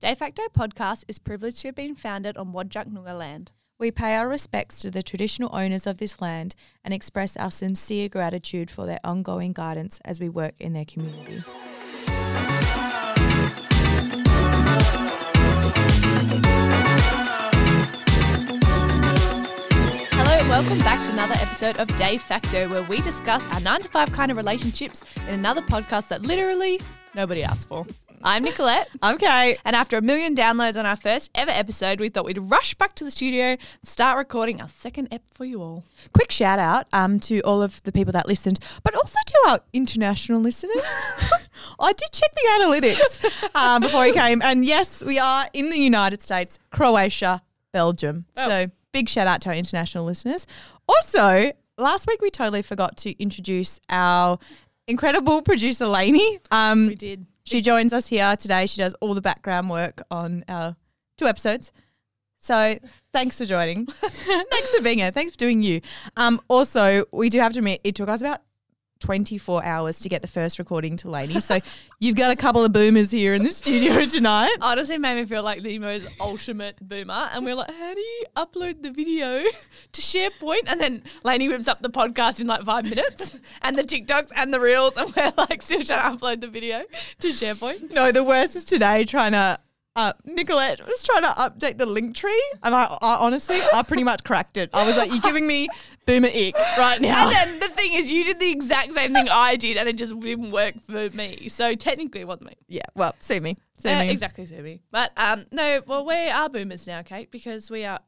Dayfacto podcast is privileged to have been founded on Wadjuk Noongar land. We pay our respects to the traditional owners of this land and express our sincere gratitude for their ongoing guidance as we work in their community. Hello welcome back to another episode of Dayfacto, where we discuss our 9 to 5 kind of relationships in another podcast that literally nobody asked for. I'm Nicolette. I'm Kate. And after a million downloads on our first ever episode, we thought we'd rush back to the studio and start recording our second ep for you all. Quick shout out um, to all of the people that listened, but also to our international listeners. I did check the analytics um, before we came, and yes, we are in the United States, Croatia, Belgium. So big shout out to our international listeners. Also, last week we totally forgot to introduce our incredible producer Lainey. Um, We did. She joins us here today. She does all the background work on our two episodes. So thanks for joining. thanks for being here. Thanks for doing you. Um, also, we do have to admit, it took us about 24 hours to get the first recording to Lainey. So you've got a couple of boomers here in the studio tonight. Honestly, made me feel like the most ultimate boomer. And we are like, how do you upload the video to SharePoint? And then Lainey whips up the podcast in like five minutes and the TikToks and the Reels. And we're like still trying to upload the video to SharePoint. No, the worst is today trying to. Uh, Nicolette was trying to update the link tree, and I, I honestly, I pretty much cracked it. I was like, "You're giving me boomer ick right now." And then the thing is, you did the exact same thing I did, and it just didn't work for me. So technically, it wasn't me. Yeah, well, see me. See Uh, me. exactly, Subi. But um, no, well, we are boomers now, Kate, because we are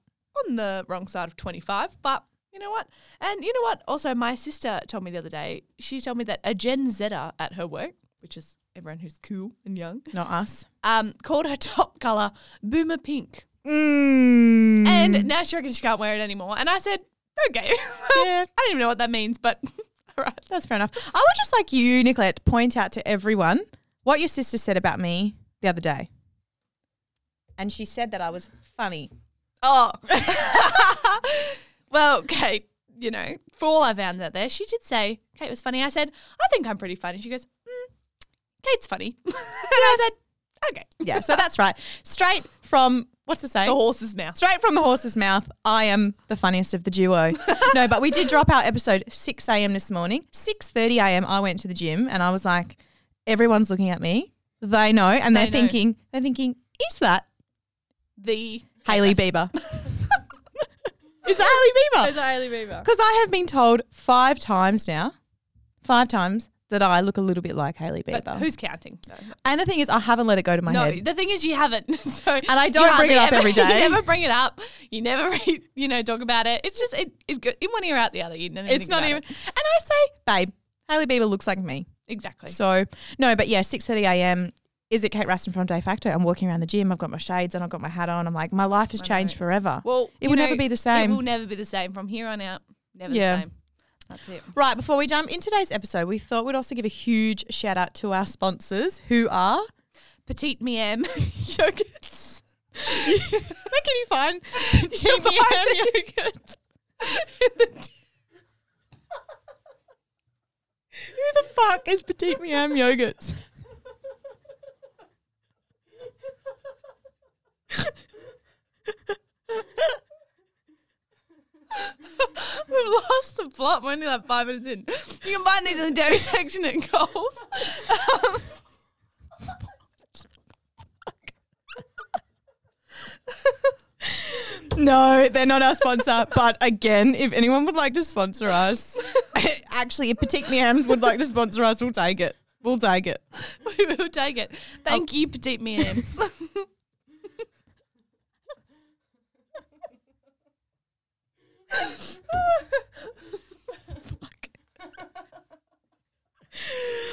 on the wrong side of 25. But you know what? And you know what? Also, my sister told me the other day, she told me that a Gen Zer at her work, which is everyone who's cool and young, Not us. um, called her top colour Boomer Pink. Mm. And now she reckons she can't wear it anymore. And I said, okay. Yeah. I don't even know what that means, but all right. that's fair enough. I would just like you, Nicolette, to point out to everyone what your sister said about me the other day. And she said that I was funny. Oh. well, Kate, you know, for all I found out there, she did say Kate was funny. I said, I think I'm pretty funny. She goes, mm, Kate's funny. and I said, okay. Yeah, so that's right. Straight from what's the saying? The horse's mouth. Straight from the horse's mouth, I am the funniest of the duo. no, but we did drop our episode 6 a.m. this morning. 6.30 a.m. I went to the gym and I was like, everyone's looking at me. They know. And They they're know. thinking, they're thinking, is that The Hailey Bieber? is that Hailey Bieber? It's Hailey Bieber. Because I have been told five times now, five times that I look a little bit like Hailey Bieber. But who's counting? No, and the thing is, I haven't let it go to my head. no head. the thing is, you haven't. So and I don't bring it up every day. You never bring it up. You never, you know, talk about it. It's just it is good in one ear out the other. You don't It's not even. it. And I say, babe, Hailey Bieber looks like me. exactly. So no, but yeah, six thirty a.m. Is it Kate Raston from Dayfacto? I'm walking around the gym. I've got my shades and I've got my hat on. I'm like, my life has I know. changed forever. Well, It will never be the same. It will never be the same from here on out. Never Yeah. the same. That's it. Right, before we jump in today's episode, we thought we'd also give a huge shout out to our sponsors who are. Petite Miam yogurts. Where can you find Petite Miam yogurts. Who the fuck is Petite Miam Yogurts? We've plot. We're only like five minutes in. You can find these in the dairy section at Coles. Um, No, they're not our sponsor. but again, if anyone would like to sponsor us, actually, if Petite Miams would like to sponsor us, we'll take it. We'll take it. we will take it. Thank you, Petite Miams.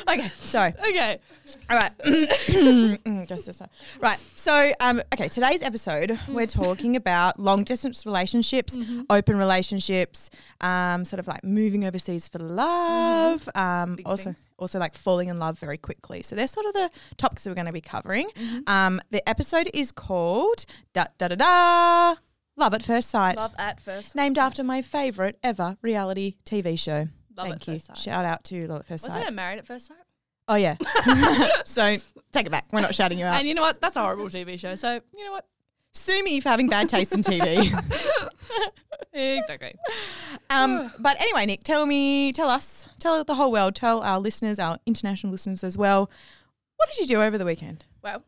Okay, sorry. okay. All right. Just this one. Right. So, um, okay, today's episode, we're talking about long distance relationships, open relationships, um, sort of like moving overseas for love, um, Big also things. also like falling in love very quickly. So they're sort of the topics that we're going to be covering. Um, the episode is called da da da da Love at First Sight. Love at first. Named after my favorite ever reality TV show. Love Thank you. First. Shout out to Love at 1st Wasn't Sight. it Married at First Sight? Oh yeah. so take it back. We're not shouting you out. And you know what? That's a horrible TV show. So you know what? Sue me for having bad taste in TV. Exactly. um, but anyway, Nick, tell me, tell us, tell the whole world, tell our listeners, our international listeners as well. What did you do over the weekend? Well,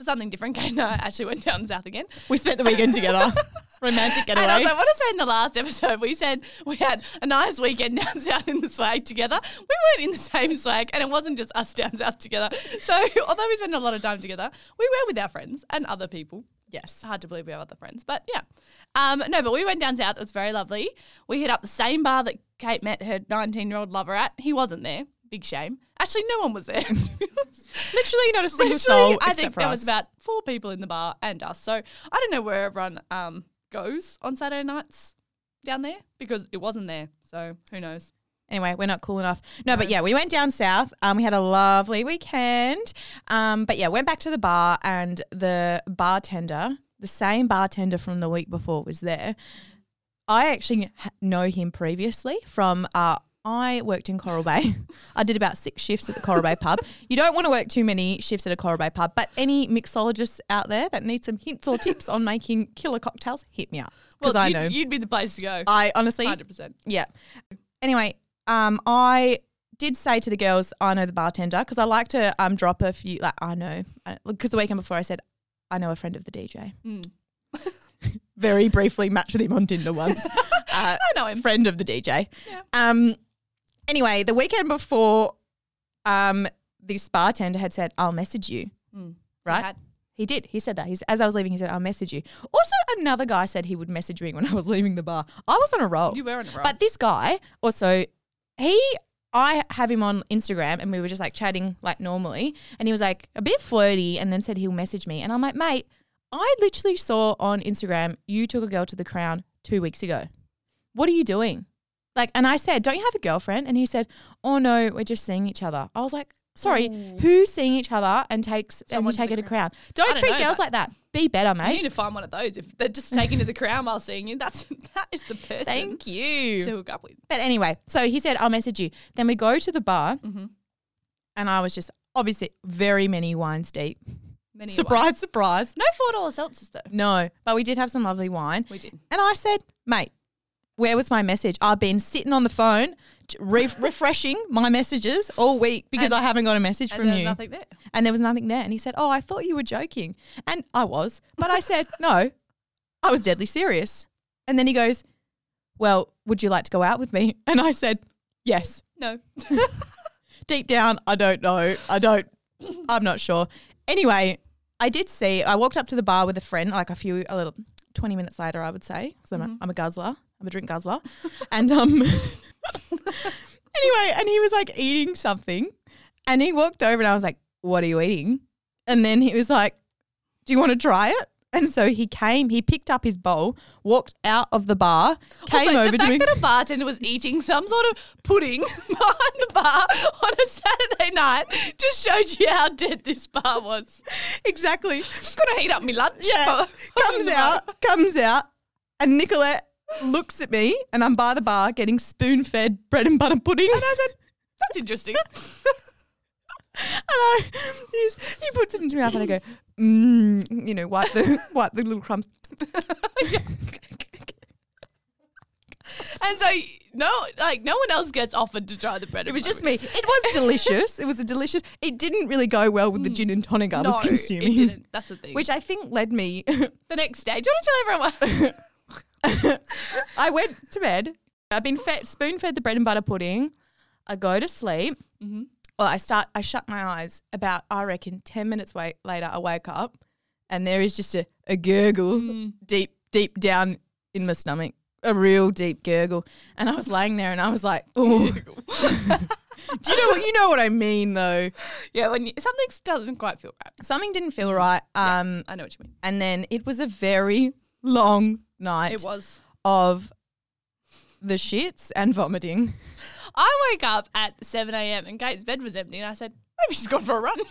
for something different, Kate and I actually went down south again. We spent the weekend together. Romantic And getaway. also, I want to say in the last episode, we said we had a nice weekend down south in the swag together. We weren't in the same swag, and it wasn't just us down south together. So, although we spent a lot of time together, we were with our friends and other people. yes. Hard to believe we have other friends, but yeah. Um, no, but we went down south. It was very lovely. We hit up the same bar that Kate met her 19 year old lover at. He wasn't there. Big shame. Actually, no one was there. Literally not a single Literally, soul. I think there us. was about four people in the bar and us. So I don't know where everyone um, goes on Saturday nights down there because it wasn't there. So who knows? Anyway, we're not cool enough. No, but yeah, we went down south. Um, we had a lovely weekend. Um, but yeah, went back to the bar and the bartender, the same bartender from the week before, was there. I actually know him previously from. Uh, I worked in Coral Bay. I did about six shifts at the Coral Bay pub. You don't want to work too many shifts at a Coral Bay pub, but any mixologists out there that need some hints or tips on making killer cocktails, hit me up because Well, I you'd, know. you'd be the place to go. I honestly, 100%. yeah. Anyway, um, I did say to the girls, I know the bartender because I like to um drop a few. Like I know because the weekend before I said I know a friend of the DJ. Mm. Very briefly matched with him on Tinder once. uh, I know him. friend of the DJ. Yeah. Um. Anyway, the weekend before, um, this bartender had said, "I'll message you." Mm. Right. Had- He did. He said that. He's, as I was leaving, he said, I'll message you. Also, another guy said he would message me when I was leaving the bar. I was on a roll. You were on a roll. But this guy also, he, I have him on Instagram and we were just like chatting like normally. And he was like a bit flirty and then said he'll message me. And I'm like, mate, I literally saw on Instagram you took a girl to the crown two weeks ago. What are you doing? Like, and I said, don't you have a girlfriend? And he said, oh no, we're just seeing each other. I was like, sorry, Ooh. who's seeing each other and takes and Someone you take her to crown. Don't, treat know, girls like that. Be better, mate. you need to find one of those. If they're just taking to the crown while seeing you, that's that is the person Thank you. to hook up with. But anyway, so he said, I'll message you. Then we go to the bar, Mm-hmm. and I was just obviously very many wines deep. Many surprise, surprise. No four dollar seltzers though. No, but we did have some lovely wine. We did. And I said, mate, where was my message? I've been sitting on the phone, re- refreshing my messages all week because And- I haven't got a message And from there was you. nothing there. And there was nothing there. And he said, Oh, I thought you were joking. And I was. But I said, No, I was deadly serious. And then he goes, Well, would you like to go out with me? And I said, Yes. No. Deep down, I don't know. I don't, I'm not sure. Anyway, I did see, I walked up to the bar with a friend, like a few, a little, 20 minutes later, I would say, because I'm, a mm-hmm. I'm a guzzler. I'm a drink guzzler. and um, anyway, and he was like eating something. And he walked over and I was like, What are you eating? And then he was like, Do you want to try it? And so he came, he picked up his bowl, walked out of the bar, came also, over the to fact me. that a bartender was eating some sort of pudding behind the bar on a Saturday night just showed you how dead this bar was. exactly. Just gonna heat up my lunch. Yeah. comes out, comes out, and Nicolette looks at me, and I'm by the bar getting spoon fed bread and butter pudding. And I said, "That's interesting." And I, he's, he puts it into my mouth, and I go, mm, you know, wipe the wipe the little crumbs. and so no, like no one else gets offered to try the bread. It was just me. It was delicious. It was a delicious. It didn't really go well with the gin and tonic I No, was consuming, it didn't. That's the thing. which I think led me. the next day, do you want to tell everyone? I went to bed. I've been fed, spoon fed the bread and butter pudding. I go to sleep. Mhm. Well, I start. I shut my eyes. About I reckon ten minutes wait, later, I wake up, and there is just a, a gurgle Mm. deep, deep down in my stomach. A real deep gurgle, and I was laying there, and I was like, "Oh, do you know what? You know what I mean, though. yeah, when you, something doesn't quite feel right. Something didn't feel right. Um, I know what you mean. and then it was a very long night It was. of the shits and vomiting. I woke up at 7 a.m. and Kate's bed was empty, and I said, maybe she's gone for a run.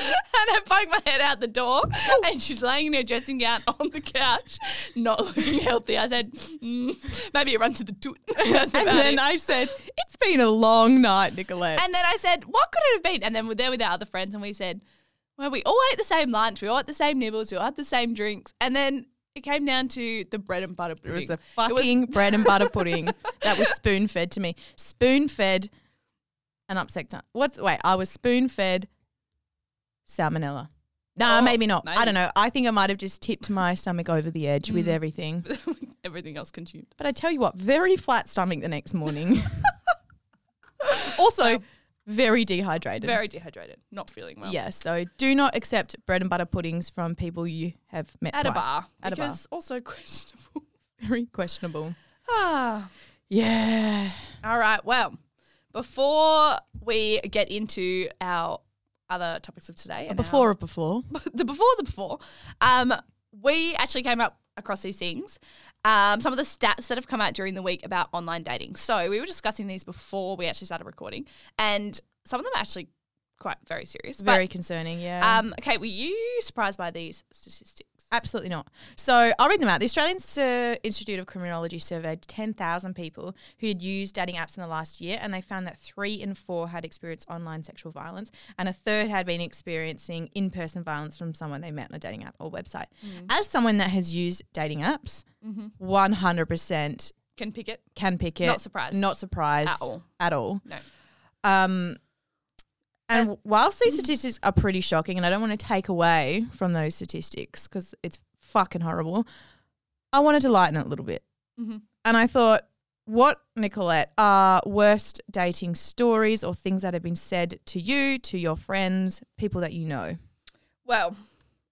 And I poke my head out the door, and she's laying in her dressing gown on the couch, not looking healthy. I said, mm, maybe a run to the toot. And then it. I said, It's been a long night, Nicolette. And then I said, what could it have been? And then we're there with our other friends, and we said, well, we all ate the same lunch, we all ate the same nibbles, we all had the same drinks. And then it came down to the bread and butter it was the It was- fucking bread and butter pudding that was spoon fed to me. Spoon fed an upset. What's wait, I was spoon fed salmonella. Nah, Oh, maybe not. I don't know. I think I might have just tipped my stomach over the edge with mm. everything. everything else consumed. But I tell you what, very flat stomach the next morning. also, very dehydrated. Very dehydrated, not feeling well. Yeah, so do not accept bread and butter puddings from people you have met At a bar. At a bar. because also questionable. Very questionable. Ah. Yeah. All right. Well, before we get into our other topics of today, and Before of before. the before the before, um, we actually came up across these things. Um, some of the stats that have come out during the week about online dating. So we were discussing these before we actually started recording, and some of them are actually quite very serious. But, Very concerning, yeah. um, okay, were you surprised by these statistics? Absolutely not. So I'll read them out. The Australian uh, Institute of Criminology surveyed 10,000 people who had used dating apps in the last year, and they found that three in four had experienced online sexual violence, and a third had been experiencing in person violence from someone they met on a dating app or website. As someone that has used dating apps, 100% Can pick it can pick it. Not surprised. Not surprised at all. At all. No. Um, and whilst these statistics are pretty shocking, and I don't want to take away from those statistics because it's fucking horrible, I wanted to lighten it a little bit. Mhm. And I thought, what, Nicolette, are worst dating stories or things that have been said to you, to your friends, people that you know? Well,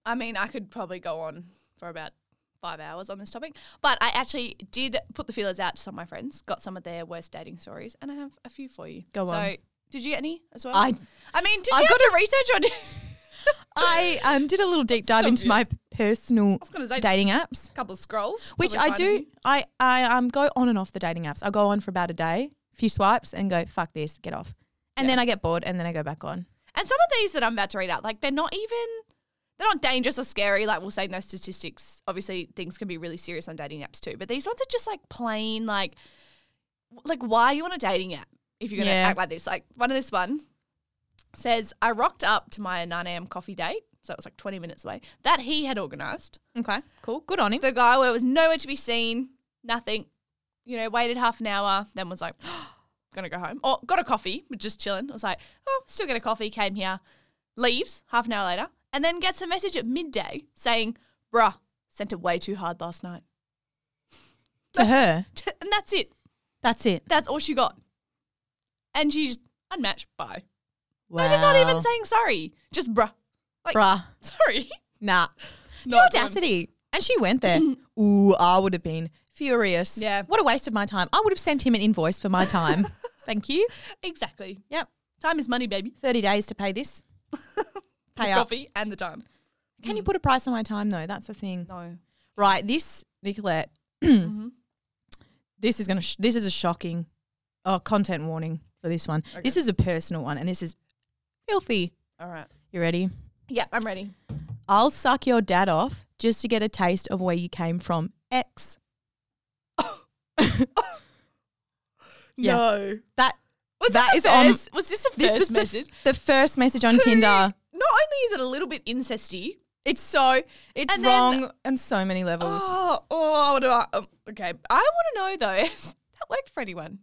I mean, I could probably go on for about five hours on this topic, but I actually did put the feelers out to some of my friends, got some of their worst dating stories, and I have a few for you. Go so, on. Did you get any as well? I I mean, did I've you got to research or did I um, did a little deep dive Stop into you. my personal I was going to say dating apps. a couple of scrolls, Which I do. I, I um go on and off the dating apps. I go on for about a day, a few swipes, and go fuck this, get off. And Yeah. then I get bored, and then I go back on. And some of these that I'm about to read out, like they're not even they're not dangerous or scary. Like we'll say no statistics. Obviously, things can be really serious on dating apps too. But these ones are just like plain like like why are you on a dating app if you're gonna Yeah. act like this? Like one of this one says, I rocked up to my 9 a.m. coffee date, so it was like 20 minutes away, that he had organised. Okay, cool, good on him. The guy where it was nowhere to be seen, nothing. You know, waited half an hour, then was like, oh, gonna go home. Or got a coffee, but just chilling. I was like, oh, still get a coffee, came here, leaves half an hour later, and then gets a message at midday saying, bruh, sent it way too hard last night. to her, and that's it. that's it. That's all she got. And she's unmatched. Bye. Imagine not even saying sorry. Just bruh. Like, bruh. sorry. Nah, the Not audacity. And she went there. Ooh, I would have been furious. Yeah. what a waste of my time. I would have sent him an invoice for my time. Thank you. Exactly. Yep, Time is money, baby. thirty days to pay this. The Pay up. coffee and the time. Can you put a price on my time though? That's the thing. No. Right, this Nicolette. Mhm. This is gonna. Sh- this is a shocking. Oh, content warning for this one. Okay. This is a personal one, and this is filthy. All right. You ready? Yeah, I'm ready. I'll suck your dad off just to get a taste of where you came from. X. Yeah. No. That Was That this on- Was this the first this was the, message? f- the first message on Tinder. Not only is it a little bit incesty. It's so it's And then- wrong on so many levels. Oh, oh, what do I, um, okay. I want to know though. That worked for anyone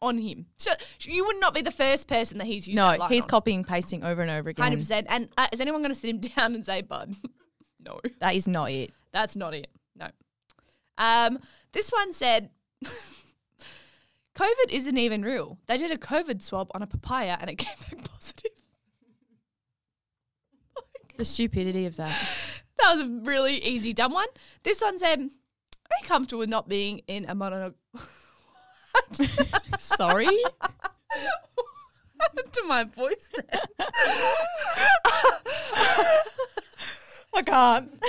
on him? So you would not be the first person that he's used. no, he's on. copying pasting over and over again. Hundred percent. And uh, is anyone going to sit him down and say, "Bud"? no, That is not it. that's not it. No. Um, this one said, "COVID isn't even real. They did a COVID swab on a papaya and it came back positive." The stupidity of that. That was a really easy, dumb one. This one said, "Are you comfortable with not being in a mono?" Sorry. happened to my voice then? I can't.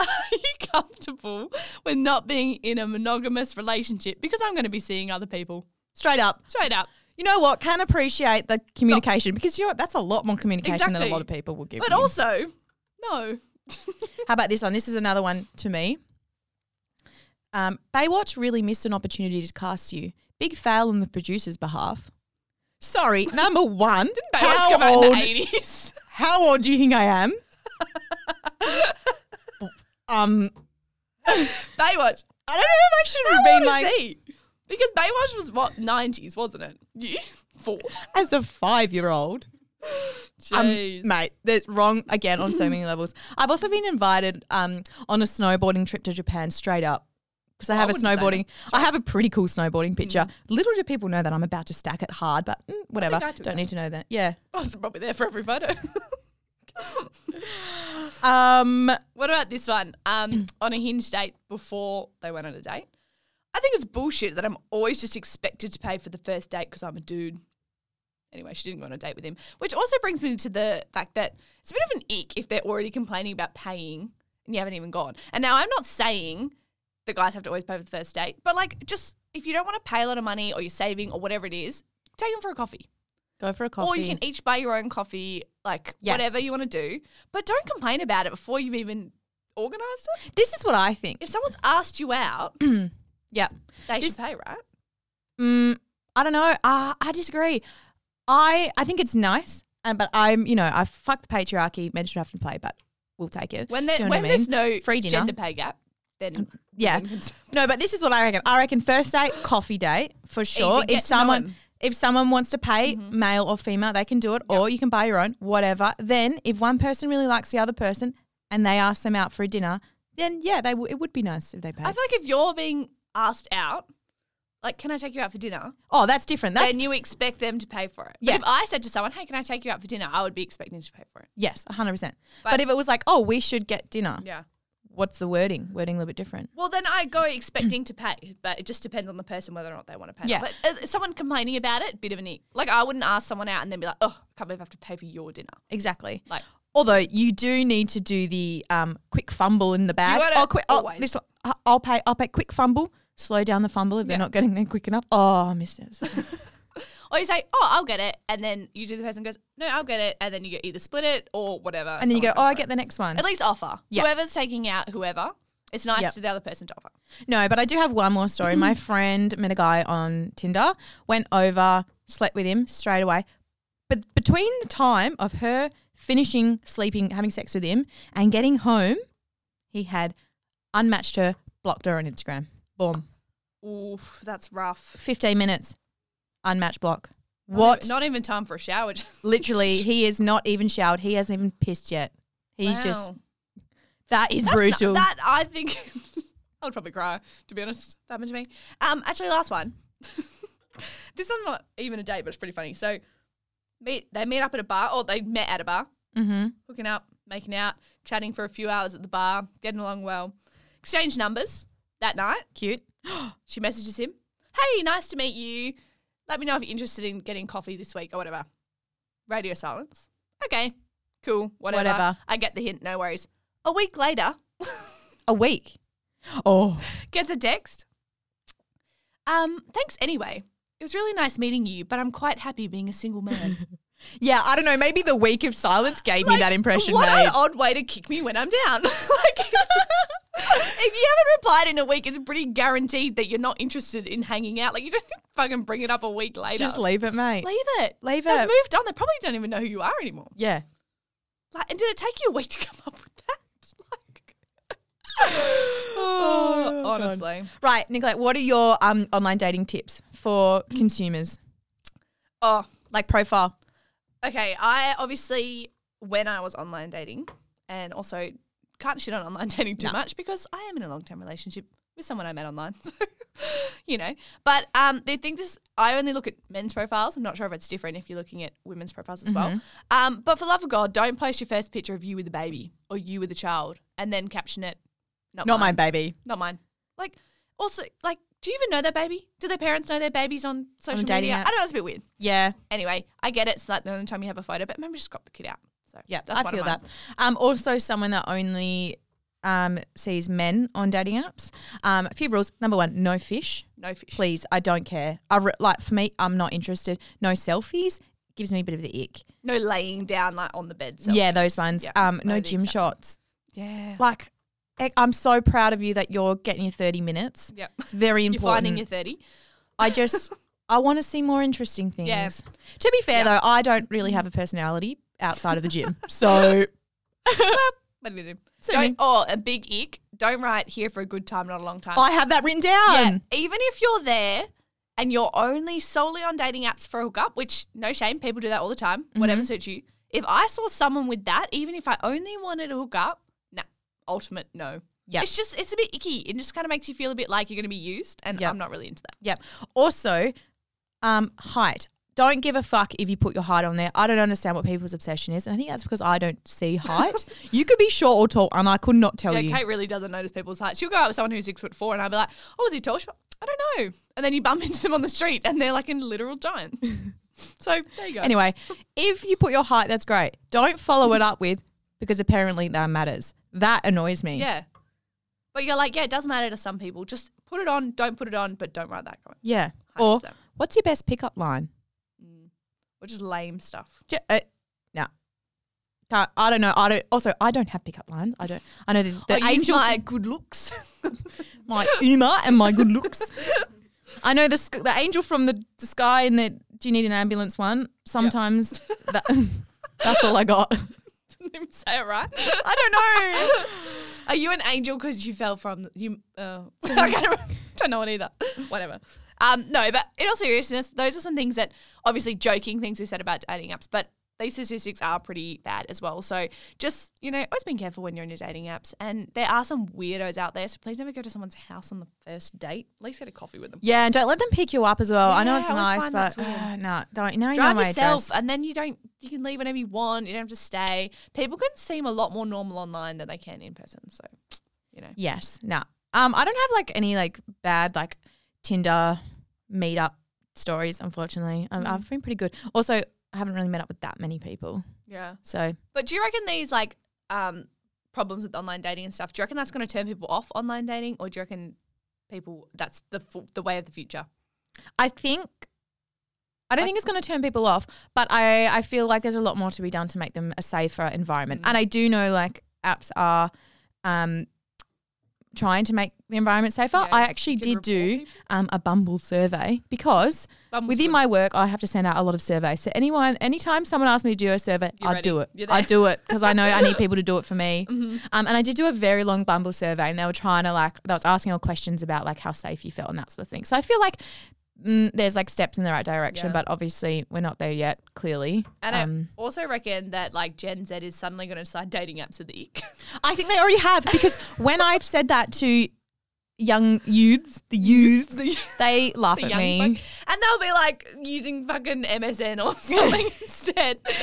Are you comfortable with not being in a monogamous relationship? Because I'm going to be seeing other people. Straight up. Straight up. You know what? Can appreciate the communication because you know what? That's a lot more communication than a lot of people will give. But you. also, no. How about this one? This is another one to me. Um, Baywatch really missed an opportunity to cast you. Big fail on the producer's behalf. Sorry, number one. Baywatch how, come out in old, how old do you think I am? um, Baywatch. I don't know if I should have been like is he? Because Baywatch was what nineties, wasn't it? You four. as a five year old. Um, Jeez. mate, that's wrong again on so many levels. I've also been invited um, on a snowboarding trip to Japan straight up because I I have a snowboarding. I have a pretty cool snowboarding picture. Little do people know that I'm about to stack it hard, but mm, whatever. I took Don't need to know that. Yeah. I was probably there for every photo. Um. what about this one? Um, on a hinge date before they went on a date. I think it's bullshit that I'm always just expected to pay for the first date because I'm a dude. Anyway, she didn't go on a date with him, which also brings me to the fact that it's a bit of an ick if they're already complaining about paying and you haven't even gone. And now I'm not saying the guys have to always pay for the first date, but like just if you don't want to pay a lot of money or you're saving or whatever it is, take them for a coffee. Go for a coffee. Or you can each buy your own coffee, like Yes. whatever you want to do. But don't complain about it before you've even organised it. This is what I think. If someone's asked you out, Yeah. they This- should pay, right? Mm, I don't know. Uh, I disagree. I I think it's nice, and but I'm you know I fuck the patriarchy. Men should have to play, but we'll take it. When, there, you know when I mean? there's no Free dinner. gender pay gap, then Yeah. No, but this is what I reckon. I reckon first date, coffee date for sure. Easy, if someone if someone wants to pay, mm-hmm. male or female, they can do it, or you can buy your own, whatever. Then if one person really likes the other person and they ask them out for a dinner, then yeah, they w- it would be nice if they paid. I feel like if you're being asked out, like, can I take you out for dinner? oh, that's different. That's then you expect them to pay for it. Yeah. But if I said to someone, hey, can I take you out for dinner? I would be expecting to pay for it. yes, hundred percent. But- But if it was like, oh, we should get dinner, Yeah. What's the wording? Wording a little bit different. Well, then I go expecting to pay, but it just depends on the person whether or not they want to pay. Yeah. But uh, someone complaining about it, bit of an ick. Like I wouldn't ask someone out and then be like, oh, I can't believe I have to pay for your dinner. Exactly. Like, Although you do need to do the um, quick fumble in the bag. gotta oh, quick, oh, this I'll pay. I'll pay. Quick fumble. Slow down the fumble if they're not getting there quick enough. Oh, I missed it. Or you say, oh, I'll get it, and then usually the person goes, no, I'll get it, and then you either split it or whatever. and then you go, oh, I get the next one. at least offer. Yeah. Whoever's taking out whoever, it's nice Yep. to the other person to offer. No, but I do have one more story. My friend met a guy on Tinder, went over, slept with him straight away. But between the time of her finishing sleeping, having sex with him, and getting home, he had unmatched her, blocked her on Instagram. Boom. Ooh, that's rough. 15 minutes, unmatched block. Not What? even- Not even time for a shower. Literally, he is not even showered. He hasn't even pissed yet. He's just, Wow. that is That's not- brutal. that I think I would probably cry to be honest. That happened to me. Um, actually, last one. this one's not even a date, but it's pretty funny. So, meet they meet up at a bar, or they met at a bar, mm-hmm. hooking up, making out, chatting for a few hours at the bar, getting along well. Exchange numbers that night. Cute. She messages him, "Hey, nice to meet you. Let me know if you're interested in getting coffee this week or whatever." Radio silence. Okay, cool, whatever. Whatever. I get the hint. No worries. A week later, A week. Oh, gets a text. Um, thanks anyway. It was really nice meeting you, but I'm quite happy being a single man. yeah. I don't know. Maybe the week of silence gave me that impression, What mate. an odd way to kick me when I'm down. like, if you haven't replied in a week, it's pretty guaranteed that you're not interested in hanging out. Like, you don't fucking bring it up a week later. Just leave it, mate. leave it. Leave They've it. moved on. They probably don't even know who you are anymore. Yeah. Like, and did it take you a week to come up with that? Like, oh, God. honestly. Right, Nicolette, what are your um, online dating tips for consumers? Oh, Like profile. Okay, I obviously when I was online dating, and also can't shit on online dating too No. much because I am in a long term relationship with someone I met online. So, you know, but um, they think this. I only look at men's profiles. I'm not sure if it's different if you're looking at women's profiles as well. Mm-hmm. Um, but for the love of God, don't post your first picture of you with a baby or you with a child and then caption it. Not, Not my mine. baby. Not mine. Like, also, like, do you even know their baby? Do their parents know their babies on social media? apps? I don't know. It's a bit weird. Yeah. Anyway, I get it. It's like the only time you have a photo, but maybe just crop the kid out. So Yeah, I feel that. Um, also, someone that only um, sees men on dating apps. Um, a few rules. Number one, no fish. No fish. Please, I don't care. I re- like for me, I'm not interested. No selfies gives me a bit of the ick. No laying down like on the bed. yeah, those ones. Yeah, Um, no gym exact- shots. Yeah. Like, I'm so proud of you that you're getting your 30 minutes. Yep. It's very You're important. finding your 30. I just I want to see more interesting things. Yeah. To be fair though, I don't really have a personality outside of the gym. So What did you do? So Don't, oh, a big ick. Don't write here for a good time, not a long time. I have that written yeah, down. even if you're there and you're only solely on dating apps for a hookup, which no shame, people do that all the time, whatever Mm-hmm. suits you. If I saw someone with that, even if I only wanted to hook up, nah, ultimate no. Yeah. It's just, it's a bit icky. It just kind of makes you feel a bit like you're going to be used, and Yep. I'm not really into that. Yep. Also, um, height. Don't give a fuck if you put your height on there. I don't understand what people's obsession is, and I think that's because I don't see height. you could be short or tall, and I could not tell you. Yeah, you. Kate really doesn't notice people's height. She'll go out with someone who's six foot four, and I'll be like, "Oh, is he tall?" She'll I don't know. And then you bump into them on the street, and they're like a literal giant. so there you go. Anyway, if you put your height, that's great. Don't follow it up with because apparently that matters. That annoys me. yeah, but you're like, yeah, it does matter to some people. Just put it on. Don't put it on, but don't write that comment. Yeah. Or 100%. what's your best pickup line? Or just lame stuff. J- uh, no. Can't, I don't know. I don't. Also, I don't have pickup lines. I don't. I know the, the I use angel, my good looks. my Uma, and my good looks. I know the the angel from the, the sky and the do you need an ambulance one. Sometimes that, that's all I got. Didn't even say it right. I don't know. Are you an angel because you fell from the, you? Uh, I don't know it either. Whatever. Um, no, but in all seriousness, those are some things that obviously joking things we said about dating apps, but these statistics are pretty bad as well. So just you know, always be careful when you're in your dating apps, and there are some weirdos out there. So please never go to someone's house on the first date. At least get a coffee with them. Yeah, and don't let them pick you up as well. I know it's I nice, but uh, no, don't. No, you know Drive my yourself, address. and then you don't. You can leave whenever you want. You don't have to stay. People can seem a lot more normal online than they can in person. So, you know. Yes. No. Um, I don't have like any like bad like Tinder meetup stories. Unfortunately, um, Mm. I've been pretty good. Also, I haven't really met up with that many people. Yeah. So But do you reckon these like um problems with online dating and stuff? Do you reckon that's going to turn people off online dating, or do you reckon people that's the fu- the way of the future? I think I don't think it's going to turn people off, but I I feel like there's a lot more to be done to make them a safer environment. Mm. And I do know like apps are um trying to make the environment safer. Yeah, I actually did do um, a Bumble survey because Bumble's within good. my work I have to send out a lot of surveys. So anyone anytime someone asks me to do a survey, You're I ready. do it. I do it because I know I need people to do it for me. Mhm. Um, and I did do a very long Bumble survey, and they were trying to like, they was asking all questions about like how safe you felt and that sort of thing. So I feel like mm, there's like steps in the right direction, Yeah. but obviously we're not there yet. Clearly, And um, I also reckon that like Gen Z is suddenly going to start dating apps are the ick. I think they already have because when I've said that to young youths, the youths, they laugh The at me. folk. and they'll be like using fucking MSN or something instead because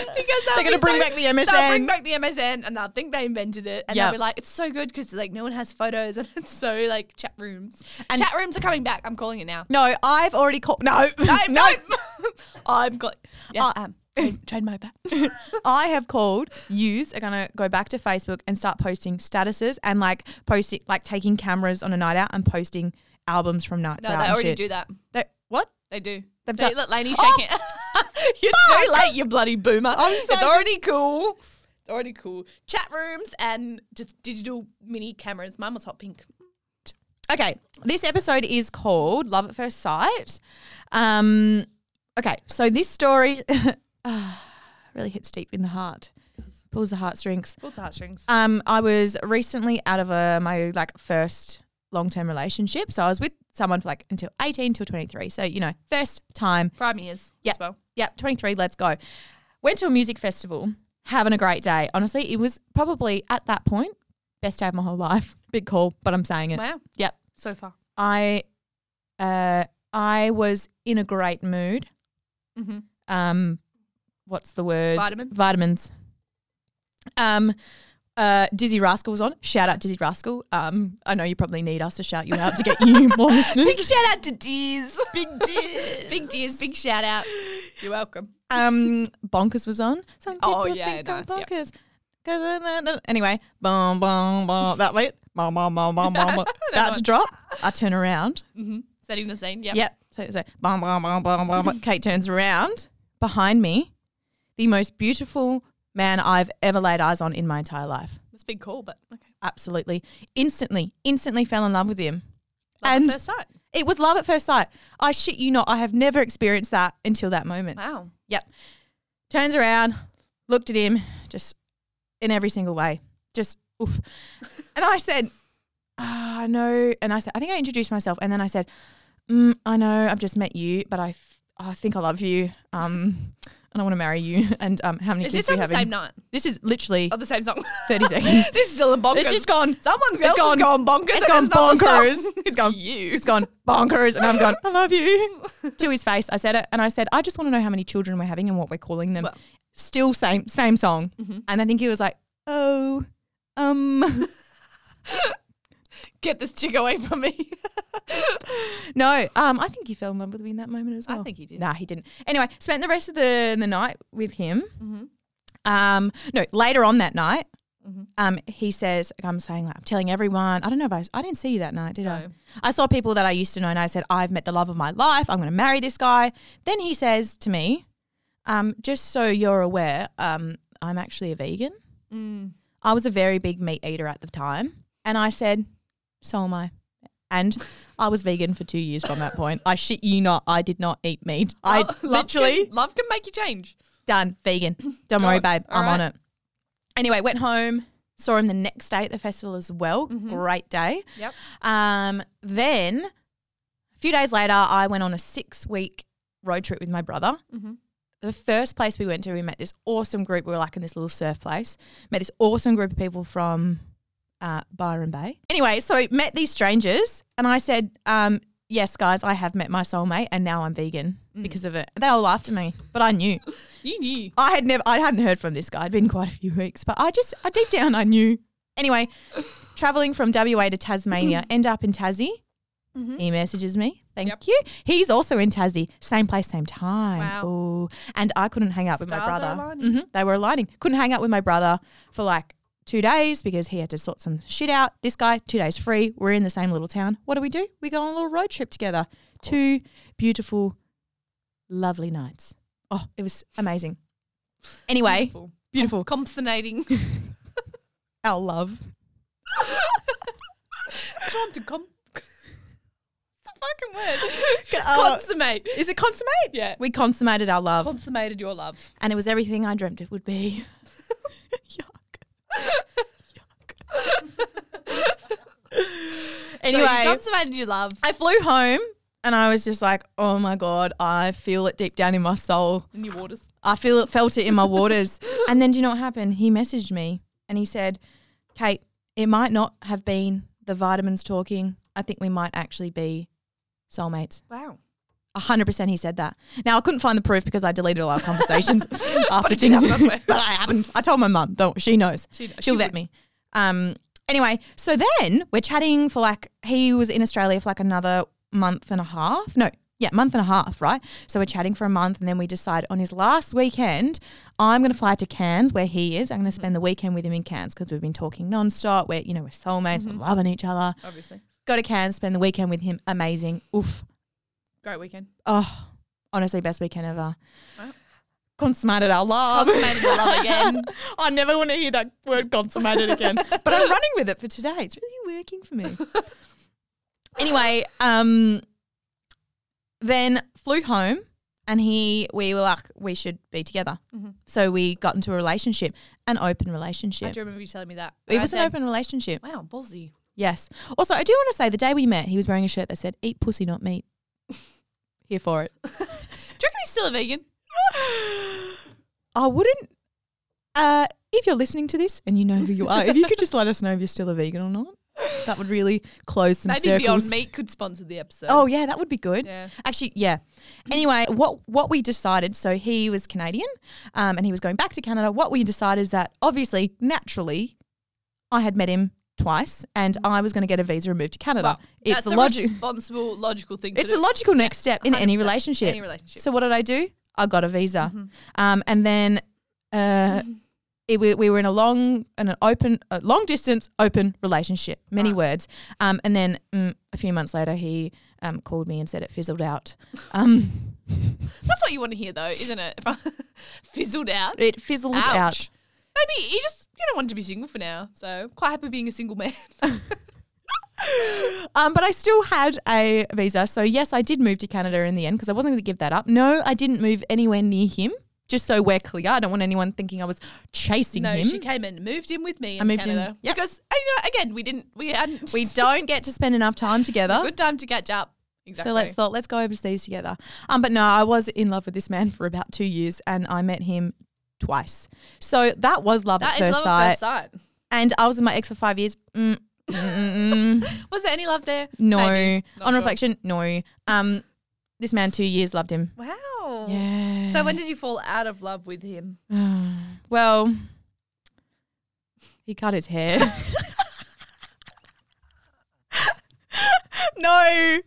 They're gonna bring so- back the MSN. They'll bring back the MSN and they'll think they invented it and Yep. they'll be like, it's so good because like no one has photos and it's so like chat rooms. And- chat rooms are coming back. I'm calling it now. No, I've already called. No, No, no. I'm got. Yeah, Uh, um, trade- trademark that. I have called youths are gonna go back to Facebook and start posting statuses and like posting like taking cameras on a night out and posting albums from nights No, out. they already shit. do that. They, what? They do. They've They, done- look, Lainey Oh! shaking. You're Fuck! too late, you bloody boomer. I'm it's so- already cool. It's already cool. Chat rooms and just digital mini cameras. Mine was hot pink. Okay, this episode is called Love at First Sight. Um, okay, so this story ah, really hits deep in the heart, pulls the heartstrings. Full heartstrings. Um, I was recently out of a my like first long term relationship, so I was with someone for like until eighteen till twenty three. So you know, first time. Prime years Yeah. as well. Yep, twenty three. Let's go. Went to a music festival, having a great day. Honestly, it was probably at that point best day of my whole life. Big call, but I'm saying it. Wow. Yep. So far. I uh I was in a great mood. Mm-hmm. Um what's the word? Vitamins? Vitamins. Um uh Dizzee Rascal was on. Shout out Dizzee Rascal. Um I know you probably need us to shout you out to get you more listeners. Big shout out to Deers. Big Deers. big Deers. Big shout out. You're welcome. Um Bonkers was on. Some people Oh, yeah, think I'm nice, yep. bonkers. 'Cause I know that- Anyway, boom, boom, boom. That way, boom, boom, boom, boom, boom. About to drop. I turn around. Mm-hmm. Setting the scene. Yep. Yep. So bum, bum, bum, bum, bum, bum. Kate turns around behind me, the most beautiful man I've ever laid eyes on in my entire life. It's a big call, but okay. Absolutely. Instantly, instantly fell in love with him. Love And- at first sight. It was love at first sight. I shit you not. I have never experienced that until that moment. Wow. Yep. Turns around, looked at him, just in every single way. Just oof. and I said, ah, I know. And I said, I think I introduced myself. And then I said, mm, I know, I've just met you, but I, th- I think I love you. Um, and I want to marry you. And um, how many Is kids this do on you the have? same in- night? This is literally Oh, the same song. 30 seconds. this is still bonkers. It's just gone. Someone's It's gone. gone bonkers. It's gone and not the song. bonkers. It's gone. you. It's gone bonkers. And I'm gone, I love you. to his face, I said it. And I said, I just want to know how many children we're having and what we're calling them. Well. Still same same song. Mhm. And I think he was like, oh, um, Get this chick away from me. no. Um, I think he fell in love with me in that moment as well. I think he did. Nah, he didn't. Anyway, spent the rest of the the night with him. Mhm. Um, no, later on that night, Mhm. um, he says, I'm saying like, I'm telling everyone. I don't know if I, I didn't see you that night, did I? I saw people that I used to know, and I said, I've met the love of my life. I'm going to marry this guy. Then he says to me, um, just so you're aware, um, I'm actually a vegan. Mm. I was a very big meat eater at the time, and I said, so am I. And I was vegan for two years from that point. I shit you not, I did not eat meat. I Oh, love literally can, love can make you change. done vegan. Don't worry, babe. All I'm on it. Anyway, went home. Saw him the next day at the festival as well. Mhm. Great day. Yep. Um, then a few days later, I went on a six week road trip with my brother. Mhm. The first place we went to, we met this awesome group. We were like in this little surf place. Met this awesome group of people from uh, Byron Bay. Anyway, so I met these strangers, and I said, um, "Yes, guys, I have met my soulmate, and now I'm vegan Mm. because of it." They all laughed at me, but I knew. You knew. I had never, I hadn't heard from this guy. It'd been quite a few weeks, but I just, I deep down, I knew. Anyway, traveling from WA to Tasmania, end up in Tassie. Mhm. He messages me. Thank Yep. you. He's also in Tassie, same place, same time. Wow. Ooh. And I couldn't hang out with my Stars brother. Mhm, They were aligning. Couldn't hang out with my brother for like two days because he had to sort some shit out. This guy, two days free. We're in the same little town. What do we do? We go on a little road trip together. Two beautiful, lovely nights. Oh, it was amazing. Anyway, Beautiful. beautiful. Compsonating. Our love. Trying to com- Fucking word. Uh, consummate. is it consummate? Yeah. We consummated our love. Consummated your love. and it was everything I dreamt it would be. Yuck. Anyway, so you your love. I flew home and I was just like, oh my God, I feel it deep down in my soul. in your waters. I feel it, felt it in my waters. and then do you know what happened? He messaged me and he said, Kate, it might not have been the vitamins talking. I think we might actually be soulmates. Wow. A hundred percent, he said that. Now I couldn't find the proof because I deleted all our conversations after things. but I haven't. I told my mum. Don't. She knows. She, She'll vet me. Um. Anyway, so then we're chatting for like he was in Australia for like another month and a half. No, yeah, month and a half, right? So we're chatting for a month, and then we decide on his last weekend, I'm going to fly to Cairns where he is. I'm going to spend the weekend with him in Cairns because we've been talking nonstop. We're you know we're soulmates. We're loving each other. Obviously. Go to Cairns, spend the weekend with him. Amazing. Oof. Great weekend. Oh, honestly, best weekend ever. Wow. Consummated our love. Consummated our love again. I never want to hear that word consummated again. but I'm running with it for today. It's really working for me. anyway, um, then flew home and he we were like, we should be together. Mhm. So we got into a relationship, an open I relationship. do remember you telling me that. It I was an open relationship. Wow, ballsy. Yes. Also, I do want to say the day we met, he was wearing a shirt that said "Eat pussy, not meat." Here for it. Do you reckon he's still a vegan? I wouldn't. Uh, if you're listening to this and you know who you are, if you could just let us know if you're still a vegan or not, that would really close some Maybe circles. Beyond Meat could sponsor the episode. Oh yeah, that would be good. yeah. Actually, yeah. Anyway, what what we decided, so he was Canadian, um, and he was going back to Canada. What we decided is that obviously, naturally, I had met him twice, and I was going to get a visa and move to Canada. Well, it's a a responsible, logical thing to It's do. a logical next step in any relationship. Any relationship. So what did I do? I got a visa, Mhm. um, and then uh, it, we, we were in a long and an open, long distance open relationship. Many Right. words. Um, and then mm, a few months later, he um, called me and said it fizzled out. Um, That's what you want to hear, though, isn't it? Fizzled out. it fizzled Ouch. out. Maybe you just you don't want to be single for now. So quite happy being a single man. Um, but I still had a visa. So, yes, I did move to Canada in the end because I wasn't going to give that up. No, I didn't move anywhere near him. Just so we're clear, I don't want anyone thinking I was chasing him. no, him. she came and moved in with me in I moved in, yep. because you know again we didn't we hadn't we don't get to spend enough time together. good time to catch up. Exactly. So let's thought let's go overseas together. Um, but no, I was in love with this man for about two years, and I met him twice. So that was love that at is first love sight. at first sight. And I was with my ex for five years. Mm, mm, mm. Was there any love there? no, on sure. reflection, no. Um, this man two years loved him. Wow. Yeah. So when did you fall out of love with him? well, he cut his hair. no,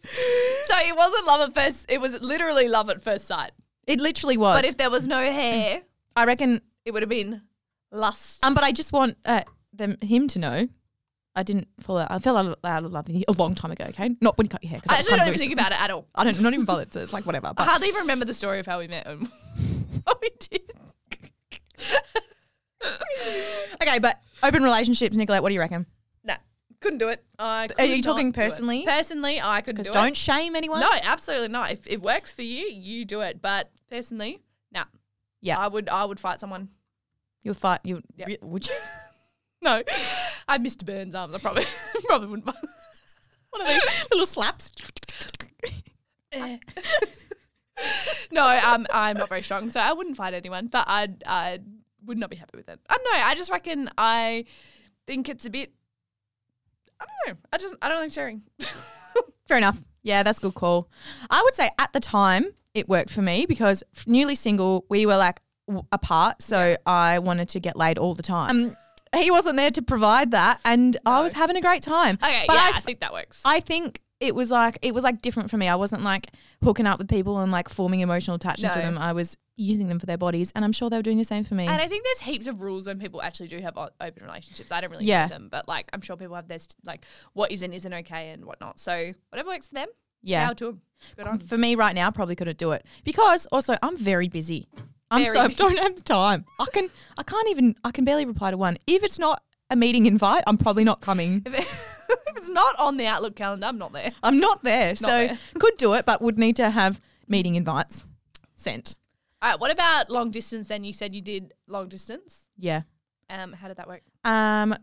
So it wasn't love at first. It was literally love at first sight. it literally was. But if there was no hair, I reckon it would have been lust. Um, but I just want uh, them him to know. I didn't fall out. I fell out of, out of love with you a long time ago. Okay, not when you cut your hair. I actually don't even think about it at all. I don't. Not even bothered. So it's like whatever. I But hardly even remember the story of how we met and what we did. okay, but open relationships, Nicolette. What do you reckon? Nah, couldn't do it. I Are you could talking not do it. personally? Personally, I couldn't Because do don't it. shame anyone. No, absolutely not. If it works for you, you do it. But personally. Yeah. I would. I would fight someone. you'll fight. You Yeah. re- would you? No, I Mr. Burns arms. I probably probably wouldn't. fight. One of those little slaps. No, um, I'm not very strong, so I wouldn't fight anyone. But I, I would not be happy with it. I don't know. I just reckon I think it's a bit. I don't know. I just I don't like sharing. Fair enough. Yeah, that's a good call. I would say at the time it worked for me because newly single, we were like apart, so I wanted to get laid all the time. Um, he wasn't there to provide that, and I was having a great time. Okay, but yeah, I I, f- think that works. I think it was like it was like different for me. I wasn't like hooking up with people and like forming emotional attachments with them. I was using them for their bodies, and I'm sure they were doing the same for me. and I think there's heaps of rules when people actually do have open relationships. I don't really Yeah. know them, but like I'm sure people have their like what is and isn't okay and whatnot. So whatever works for them, yeah, power to them. Good on for me right now, probably couldn't do it because also I'm very busy. I'm Very so busy. don't have the time. I can I can't even I can barely reply to one. If it's not a meeting invite, I'm probably not coming. If, it, if it's not on the Outlook calendar, I'm not there. I'm not there. so there. could do it, but would need to have meeting invites sent. All right. What about long distance? Then you said you did long distance. Yeah. Um, how did that work? Um,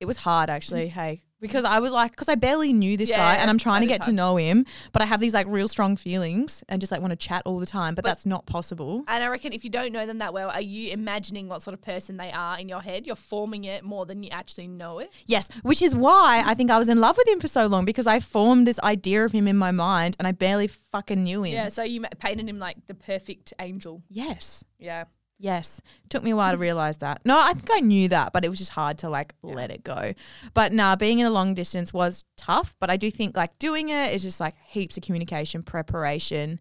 it was hard actually. Hey, because I was like, because I barely knew this guy, and I'm trying to that is get to hard. know him, but I have these like real strong feelings and just like want to chat all the time, but, But- that's not possible. And I reckon if you don't know them that well, are you imagining what sort of person they are in your head? You're forming it more than you actually know it. Yes, which is why I think I was in love with him for so long because I formed this idea of him in my mind, and I barely fucking knew him. Yeah. So you ma- painted him like the perfect angel. Yes. Yeah. Yes. Took me a while to realize that. No, I think I knew that, but it was just hard to like let it go. But nah, being in a long distance was tough, but I do think like doing it is just like heaps of communication, preparation.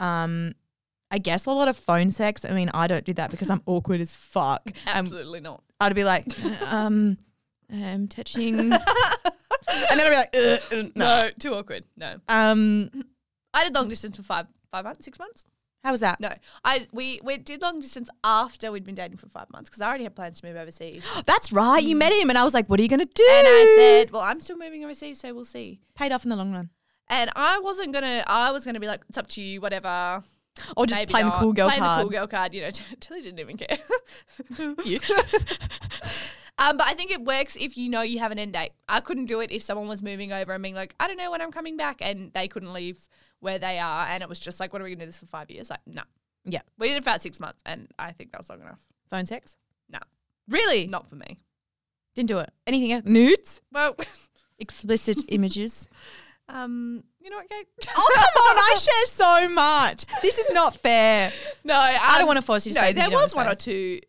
Um I guess a lot of phone sex. I mean, I don't do that because I'm awkward as fuck. Um, Absolutely not. I'd be like, um, I'm touching, and then I'd be like, no. No, too awkward. No. Um, I did long distance for five five months, six months. How was that? No, I we we did long distance after we'd been dating for five months because I already had plans to move overseas. That's right. You met him, and I was like, "What are you gonna do?" Mm. And I said, "Well, I'm still moving overseas, so we'll see." paid off in the long run, And I wasn't gonna. I was gonna be like, "It's up to you, whatever." or just Maybe playing the cool girl Playing card. the cool girl card. You know, Tilly didn't even care. um, but I think it works if you know you have an end date. I couldn't do it if someone was moving over and being like, "I don't know when I'm coming back," and they couldn't leave where they are, and it was just like, "What are we gonna do this for five years?" Like, no. Yeah. We did it for about six months, and I think that was long enough. Phone sex? No. Really? Not for me. Didn't do it. Anything else? Nudes? Well, Explicit images? um, you know what, Kate? oh, come on. I share so much. This is not fair. No, I don't um, want to force you to No, say there anything you was one wanna or two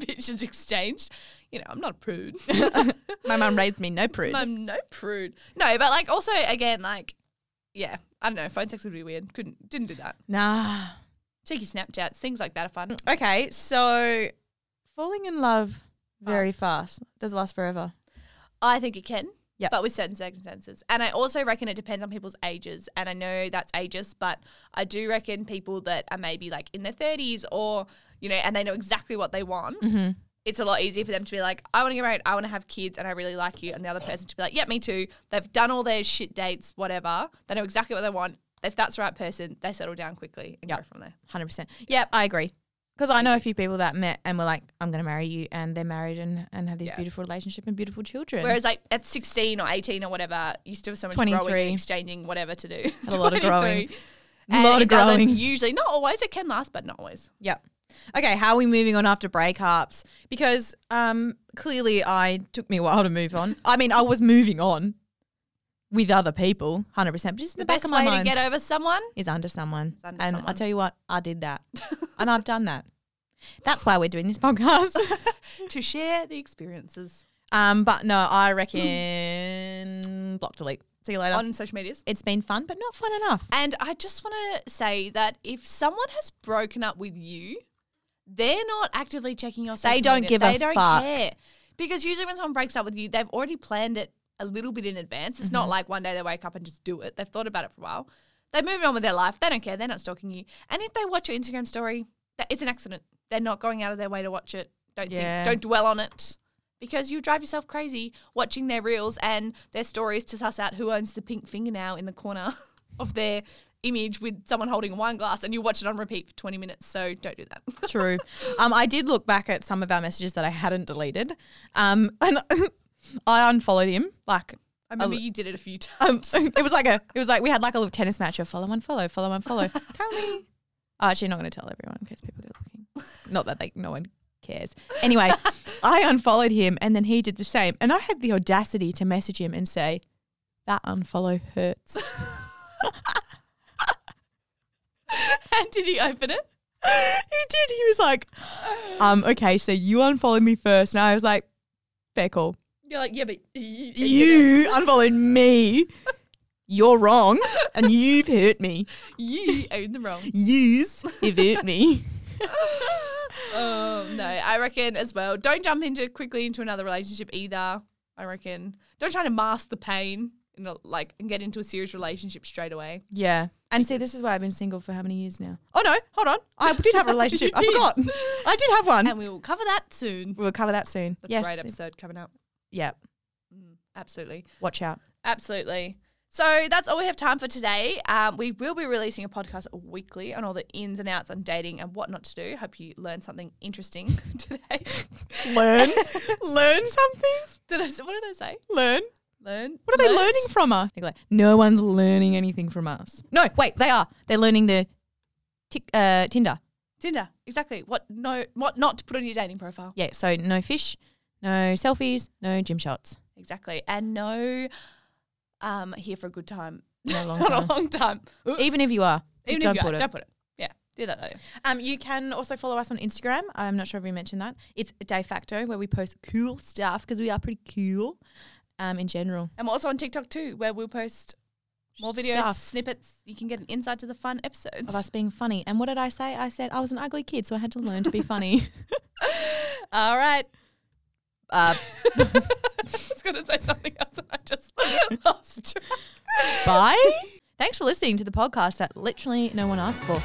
pictures exchanged. You know, I'm not a prude. My mum raised me no prude. I'm no prude. No, but like also again, like, yeah, I don't know. Phone sex would be weird. Couldn't, didn't do that. Nah. Cheeky Snapchats, things like that are fun. Okay, so falling in love very Fast. Does it last forever? I think it can. Yep. But with certain circumstances. And I also reckon it depends on people's ages. And I know that's ageist, but I do reckon people that are maybe like in their 30s or, you know, and they know exactly what they want, Mm-hmm. It's a lot easier for them to be like, I want to get married, I want to have kids, and I really like you. And the other person to be like, yeah, me too. They've done all their shit dates, whatever. They know exactly what they want. If that's the right person, they settle down quickly and go from there. Hundred percent. Yep, I agree. Because I know a few people that met and were like, "I'm going to marry you," and they're married and, and have this Yeah. beautiful relationship and beautiful children. Whereas like at 16 or 18 or whatever, you still have so much 23. growing exchanging whatever to do. Had a lot of growing. 23. A And lot it of doesn't growing. Usually, not always. It can last, but not always. Yep. Okay, how are we moving on after breakups? Because um, clearly, I took me a while to move on. I mean, I was moving on with other people, hundred percent. But just in The the, back best of my way mind to get over someone. is under someone, under and I tell you what, I did that, and I've done that. That's why we're doing this podcast. to share the experiences um, but no, I reckon block delete. See you later. on social medias. it's been fun, but not fun enough. And I just want to say that if someone has broken up with you, they're not actively checking your social They don't media. give a They don't fuck. care. Because usually when someone breaks up with you, they've already planned it a little bit in advance. It's not Mm-hmm. like one day they wake up and just do it. They've thought about it for a while. They're moving on with their life. They don't care. They're not stalking you. And if they watch your Instagram story, that it's an accident. They're not going out of their way to watch it. Don't Yeah. think, don't dwell on it. Because you drive yourself crazy watching their reels and their stories to suss out who owns the pink fingernail in the corner of their image with someone holding a wine glass and you watch it on repeat for 20 minutes. So don't do that. True. Um, I did look back at some of our messages that I hadn't deleted. Um, and I unfollowed him. Like, I remember you did it a few um, times. it was like a, it was like we had like a little tennis match of follow, unfollow, follow, unfollow. Currently, oh, actually, not going to tell everyone in case people go looking. Not that they, no one cares. Anyway, I unfollowed him, and then he did the same. And I had the audacity to message him and say, "That unfollow hurts." and did he open it? he did. He was like, "Um, okay, so you unfollowed me first. and I was like, "Fair call." You're like, yeah, but you, You unfollowed me. You're wrong, and you've hurt me. you own the wrong. Yous have hurt me. Oh no, I reckon as well. Don't jump into quickly into another relationship either. I reckon. Don't try to mask the pain, know, like and get into a serious relationship straight away. Yeah. And see, this is why I've been single for how many years now? Oh no, hold on. I did have a relationship. I forgot. I did have one. And we will cover that soon. we'll cover that soon. That's yes. a great episode coming up. Yeah. Mm, absolutely. Watch out. Absolutely. So that's all we have time for today. Um, we will be releasing a podcast weekly on all the ins and outs on dating and what not to do. Hope you learned something interesting today. Learn. Learn something. Did I? What did I say? Learn. Learn. What are they learning from us? Like, no one's learning anything from us. No, wait, they are. They're learning the tic, uh, Tinder. Tinder. Exactly. What no what not to put on your dating profile. Yeah, so no fish, no selfies, no gym shots. Exactly. And no um here for a good time. No long Not a time. long time. Even if you are, just Even don't you put are, it. don't put it. Yeah. Do that though. Um, you can also follow us on Instagram. I'm not sure if we mentioned that. It's Dayfacto, where we post cool stuff because we are pretty cool um, in general. And we're also on TikTok too, where we'll post more videos, Stuff. snippets. You can get an insight to the fun episodes. Of us being funny. And what did I say? I said I was an ugly kid, so I had to learn to be funny. All right. uh, I was going to say something else and I just lost track. bye. Thanks for listening to the podcast that literally no one asked for.